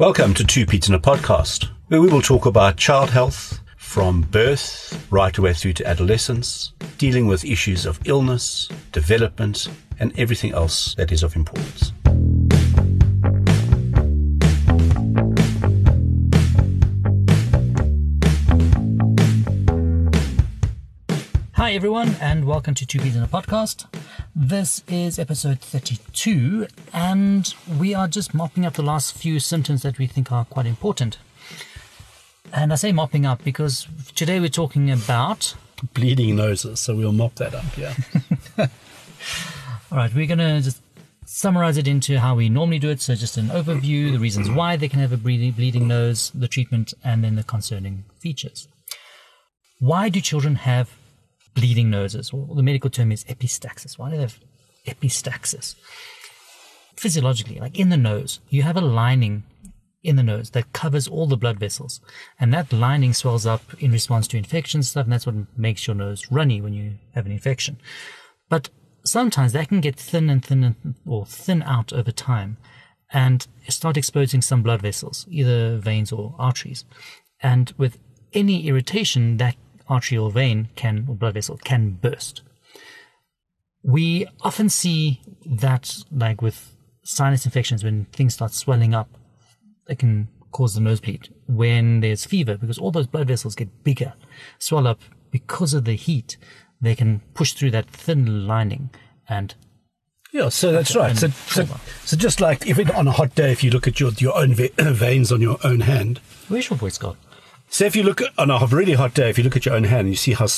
Welcome to Two Pete's in a Podcast, where we will talk about child health from birth right away through to adolescence, dealing with issues of illness, development, and everything else that is of importance. Hi, everyone, and welcome to Two Peas in a Podcast. This is episode 32, and we are just mopping up the last few symptoms that we think are quite important. And I say mopping up because today we're talking about. Bleeding noses, so we'll mop that up, yeah. All right, we're going to just summarize it into how we normally do it. So, just an overview, the reasons why they can have a bleeding, bleeding nose, the treatment, and then the concerning features. Why do children have bleeding noses? Well, the medical term is epistaxis. Why do they have epistaxis? Physiologically, like in the nose, you have a lining in the nose that covers all the blood vessels. And that lining swells up in response to infection stuff, and that's what makes your nose runny when you have an infection. But sometimes that can get thin and thin and, or thin out over time and start exposing some blood vessels, either veins or arteries. And with any irritation, that artery or vein can, or blood vessel can burst. We often see that, like with sinus infections, when things start swelling up, it can cause the nosebleed. When there's fever, because all those blood vessels get bigger, swell up because of the heat, they can push through that thin lining and yeah, so that's right. So, so, so, just like if it, on a hot day, if you look at your your own veins on your own hand, where's your voice gone? So if you look at, on a really hot day, if you look at your own hand and you see how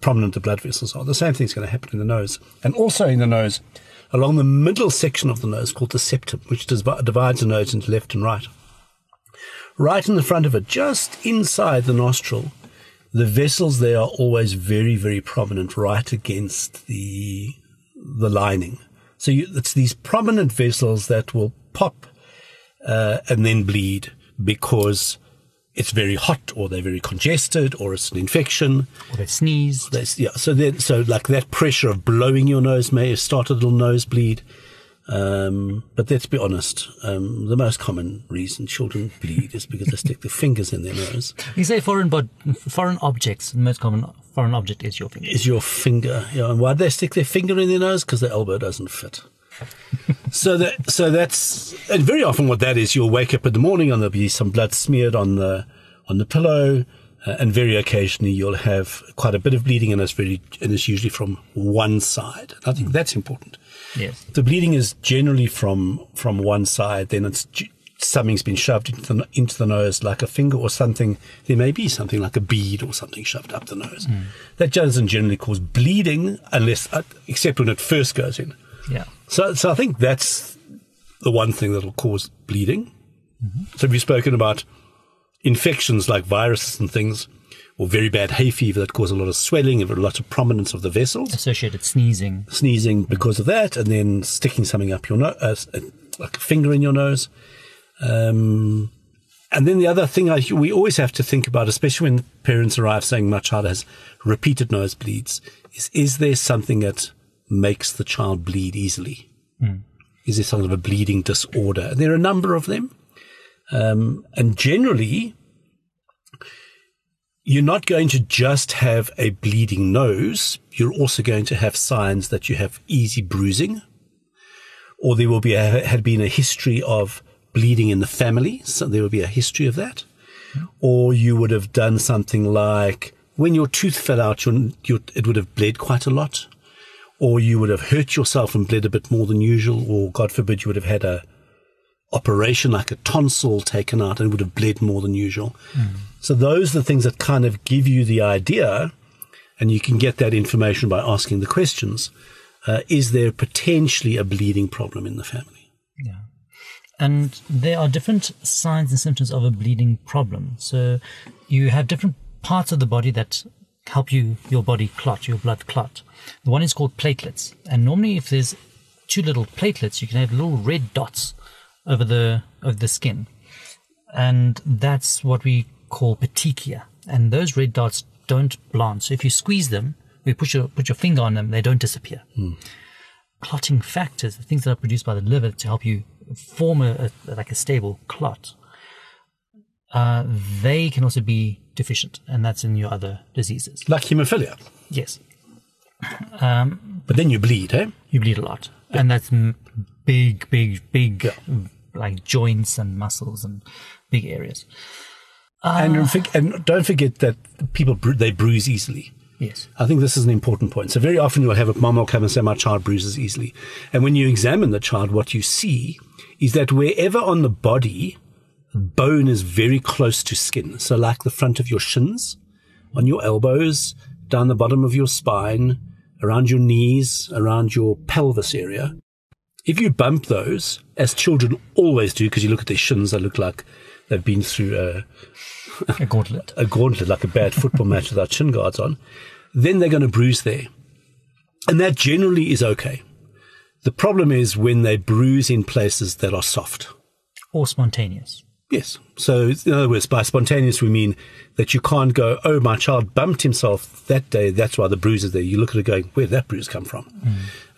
prominent the blood vessels are, the same thing's going to happen in the nose. And also in the nose, along the middle section of the nose called the septum, which divides the nose into left and right. Right in the front of it, just inside the nostril, the vessels there are always very, very prominent right against the, the lining. So you, it's these prominent vessels that will pop uh, and then bleed because it's very hot or they're very congested or it's an infection. Or they sneeze. yeah. So so like that pressure of blowing your nose may start a little nosebleed. Um, but let's be honest, um, the most common reason children bleed is because they stick their fingers in their nose. You say foreign, but foreign objects. The most common foreign object is your finger. Is your finger? Yeah. And why do they stick their finger in their nose? Because their elbow doesn't fit so that so that's and very often what that is, you'll wake up in the morning and there'll be some blood smeared on the on the pillow, uh, and very occasionally you'll have quite a bit of bleeding, and it's very and it's usually from one side. and I think that's important. Yes, the bleeding is generally from from one side. Then it's something's been shoved into the, into the nose, like a finger or something. There may be something like a bead or something shoved up the nose. Mm. That doesn't generally cause bleeding, unless uh, except when it first goes in. Yeah. So, so I think that's the one thing that'll cause bleeding. Mm-hmm. So we've spoken about infections like viruses and things, or very bad hay fever that cause a lot of swelling, and a lot of prominence of the vessels. Associated sneezing. Sneezing because of that, and then sticking something up your nose, uh, like a finger in your nose. Um, and then the other thing I, we always have to think about, especially when parents arrive saying my child has repeated nosebleeds, is is there something that makes the child bleed easily? Mm. Is there some sort of a bleeding disorder? There are a number of them. Um, and generally, you're not going to just have a bleeding nose. You're also going to have signs that you have easy bruising, or there will be a, had been a history of bleeding in the family. So there will be a history of that. Or you would have done something like when your tooth fell out, your, your, it would have bled quite a lot or you would have hurt yourself and bled a bit more than usual, or God forbid you would have had a operation like a tonsil taken out and would have bled more than usual. Mm. So those are the things that kind of give you the idea, and you can get that information by asking the questions. Uh, is there potentially a bleeding problem in the family? Yeah. And there are different signs and symptoms of a bleeding problem. So you have different parts of the body that help you your body clot, your blood clot. The one is called platelets, and normally if there's too little platelets, you can have little red dots over the over the skin, and that's what we call petechia. And those red dots don't blanch. So if you squeeze them, we put your put your finger on them, they don't disappear. Hmm. Clotting factors, the things that are produced by the liver to help you form a, a like a stable clot, uh, they can also be deficient, and that's in your other diseases. Like hemophilia. Yes, Um, But then you bleed, eh? you bleed a lot, and that's big, big, big, like joints and muscles and big areas. and, don't forg- and don't forget that people, bru- they bruise easily. Yes. I think this is an important point. So very often you'll have a mom will come and say, my child bruises easily. And when you examine the child, what you see is that wherever on the body bone is very close to skin, so like the front of your shins, on your elbows, down the bottom of your spine, around your knees, around your pelvis area, if you bump those, as children always do, because you look at their shins, they look like they've been through a, A gauntlet. a gauntlet, like a bad football match without shin guards on, then they're going to bruise there. And that generally is okay. The problem is when they bruise in places that are soft. Or spontaneous. Yes. So, in other words, by spontaneous, we mean that you can't go, oh, my child bumped himself that day. That's why the bruise is there. You look at it going, where did that bruise come from?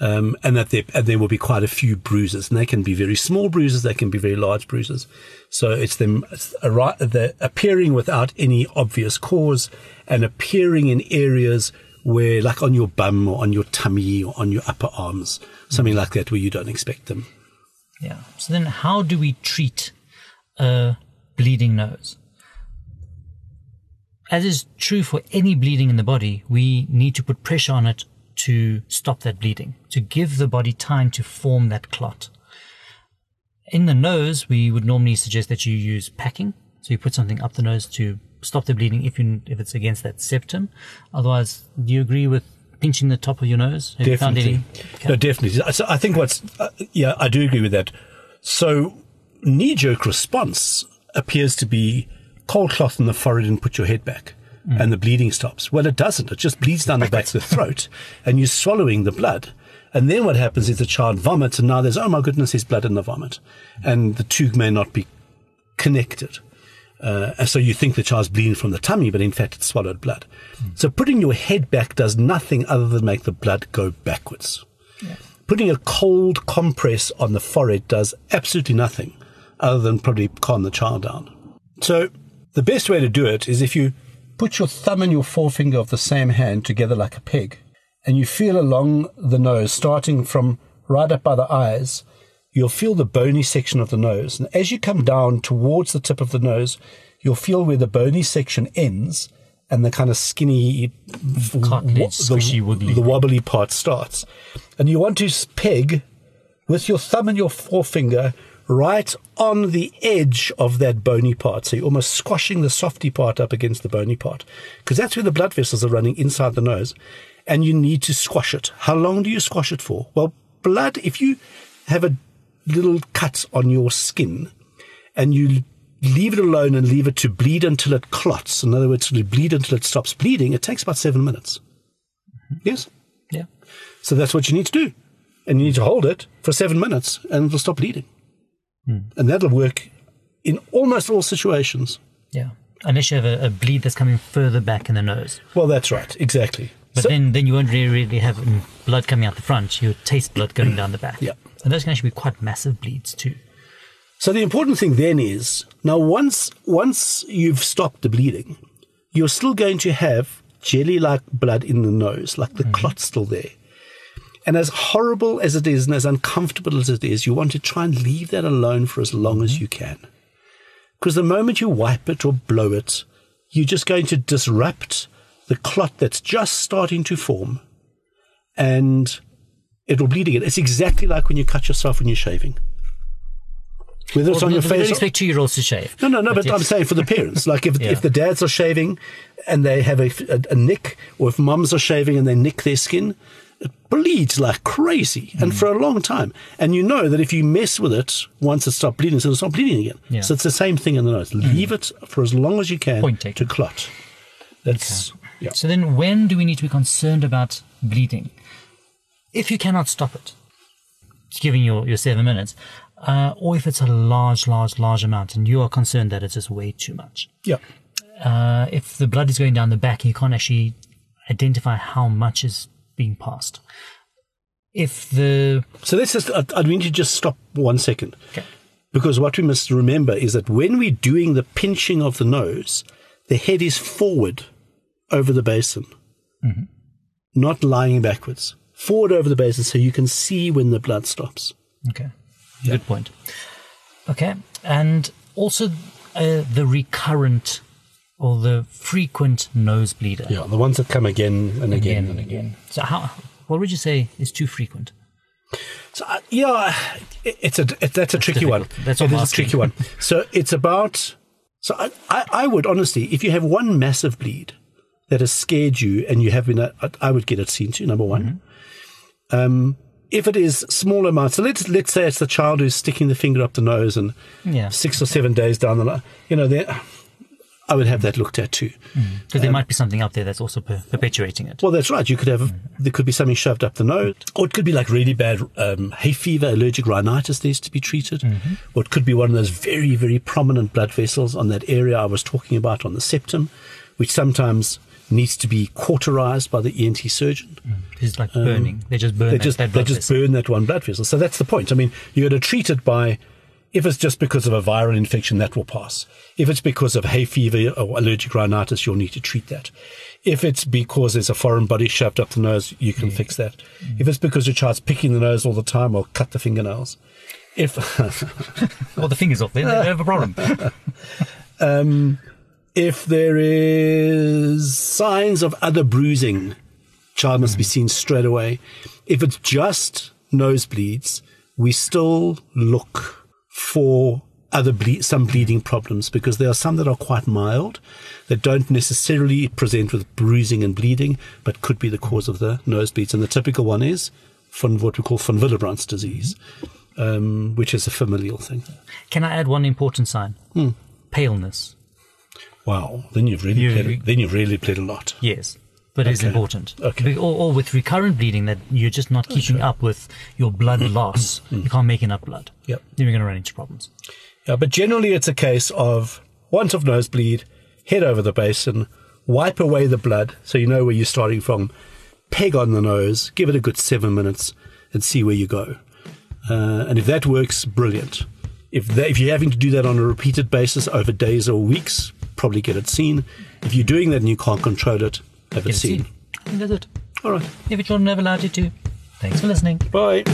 Um, and that there, and there will be quite a few bruises. And they can be very small bruises. They can be very large bruises. So it's them it's appearing without any obvious cause and appearing in areas where, like on your bum or on your tummy or on your upper arms, something like that where you don't expect them. Yeah. So then, how do we treat a bleeding nose? As is true for any bleeding in the body, we need to put pressure on it to stop that bleeding, to give the body time to form that clot. In the nose, we would normally suggest that you use packing. So you put something up the nose to stop the bleeding if you, if it's against that septum. Otherwise, do you agree with pinching the top of your nose? Have you Definitely. any- No, definitely. So I think what's, uh, yeah, I do agree with that. So knee jerk response appears to be cold cloth in the forehead and put your head back. And the bleeding stops. Well, it doesn't. It just bleeds down the back of the throat, and you're swallowing the blood. And then what happens is the child vomits, and now there's, oh my goodness, there's blood in the vomit. And the two may not be connected. Uh, and so you think the child's bleeding from the tummy, but in fact it's swallowed blood. So putting your head back does nothing other than make the blood go backwards. Putting a cold compress on the forehead does absolutely nothing other than probably calm the child down. So the best way to do it is if you put your thumb and your forefinger of the same hand together like a peg, and you feel along the nose, starting from right up by the eyes, you'll feel the bony section of the nose. And as you come down towards the tip of the nose, you'll feel where the bony section ends and the kind of skinny, Cartilage, the, squishy, wiggly. the wobbly part starts. And you want to peg with your thumb and your forefinger right on the edge of that bony part. So you're almost squashing the softy part up against the bony part. Because that's where the blood vessels are running inside the nose. And you need to squash it. How long do you squash it for? Well, blood, if you have a little cut on your skin and you leave it alone and leave it to bleed until it clots, in other words, to bleed until it stops bleeding, it takes about seven minutes. Mm-hmm. Yes? Yeah. So that's what you need to do. And you need to hold it for seven minutes and it'll stop bleeding. And that'll work in almost all situations. Yeah. Unless you have a, a bleed that's coming further back in the nose. Well, that's right. Exactly. But So- then, then you won't really, really have mm, blood coming out the front. You taste blood going down the back. Yeah. And those can actually be quite massive bleeds too. So the important thing then is now once once you've stopped the bleeding, you're still going to have jelly-like blood in the nose, like the clot's still there. And as horrible as it is and as uncomfortable as it is, you want to try and leave that alone for as long as mm-hmm. you can. Because the moment you wipe it or blow it, you're just going to disrupt the clot that's just starting to form and it'll bleed again. It's exactly like when you cut yourself when you're shaving. Whether it's Well, on your we don't face expect two year olds to shave. no, no, no. But, yes. I'm saying for the parents, like if Yeah. if the dads are shaving and they have a, a, a nick, or if mums are shaving and they nick their skin, it bleeds like crazy Hmm. and for a long time. And you know that if you mess with it, once it stops bleeding, it'll stop bleeding again. Yeah. So it's the same thing in the nose. Leave it for as long as you can to clot. That's yeah. So then, when do we need to be concerned about bleeding? If you cannot stop it, giving your, your seven minutes, uh, or if it's a large, large, large amount and you are concerned that it's just way too much. Yeah. Uh, if the blood is going down the back, you can't actually identify how much is being passed. If the So this is. I, need to just stop one second. Okay. Because what we must remember is that when we're doing the pinching of the nose, the head is forward over the basin, not lying backwards. Forward over the basin so you can see when the blood stops. Okay. Good point. Okay. And also uh, the recurrent or the frequent nose bleeder. Yeah, the ones that come again and again, Again and again. So how what would you say is too frequent? So uh, yeah, it, it's a it, that's a tricky one. difficult. That's It I'm is a tricky one. So it's about. So I, I, I would honestly, if you have one massive bleed that has scared you, and you have been, I, I would get it seen to number one. Mm-hmm. Um, if it is small amounts, so let's let's say it's the child who's sticking the finger up the nose, and Yeah. six or seven days down the line, you know, then I would have that looked at too. Because there might be something up there that's also per- perpetuating it. Well, that's right. You could have there could be something shoved up the nose, or it could be like really bad um, hay fever, allergic rhinitis needs to be treated, or it could be one of those very very prominent blood vessels on that area I was talking about on the septum, which sometimes needs to be cauterized by the ENT surgeon. It's like burning. They just burn Um, They that, just that they blood just vessel. burn that one blood vessel. So that's the point. I mean, you're going to treat it by. If it's just because of a viral infection, that will pass. If it's because of hay fever or allergic rhinitis, you'll need to treat that. If it's because there's a foreign body shoved up the nose, you can fix that. If it's because your child's picking the nose all the time, or cut the fingernails. If Well, the fingers off there, they have a problem. Um, if there is signs of other bruising, child must be mm-hmm. seen straight away. If it's just nosebleeds, we still look for other ble- some bleeding problems because there are some that are quite mild that don't necessarily present with bruising and bleeding, but could be the cause of the nosebleeds. And the typical one is von what we call von Willebrand's disease, um, which is a familial thing. Can I add one important sign? Hmm. Paleness. Wow, then you've really You- played, then you've really played a lot. Yes, but it's Okay. important. Okay. Or, or with recurrent bleeding, that you're just not keeping up with your blood loss. you can't make enough blood. Yep. Then you're going to run into problems. Yeah, but generally it's a case of want of nosebleed, head over the basin, wipe away the blood so you know where you're starting from, peg on the nose, give it a good seven minutes, and see where you go. Uh, and if that works, brilliant. If that, if you're having to do that on a repeated basis over days or weeks, probably get it seen. If you're doing that and you can't control it, have it seen. seen. I think that's it. All right. If your children never allowed you to. Thanks for listening. Bye.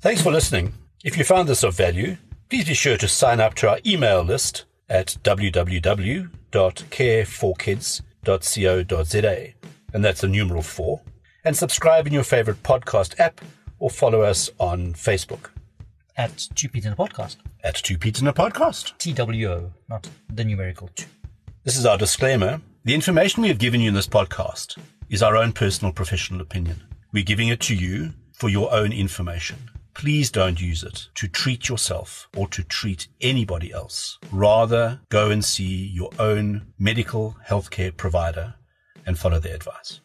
Thanks for listening. If you found this of value, please be sure to sign up to our email list at www.careforkids.co.za, and that's the numeral 4, and subscribe in your favorite podcast app or follow us on Facebook At Two Peter in a Podcast. at Two Pete's in a Podcast. TWO, not the numerical two. This is our disclaimer. The information we have given you in this podcast is our own personal professional opinion. We're giving it to you for your own information. Please don't use it to treat yourself or to treat anybody else. Rather, go and see your own medical healthcare provider and follow their advice.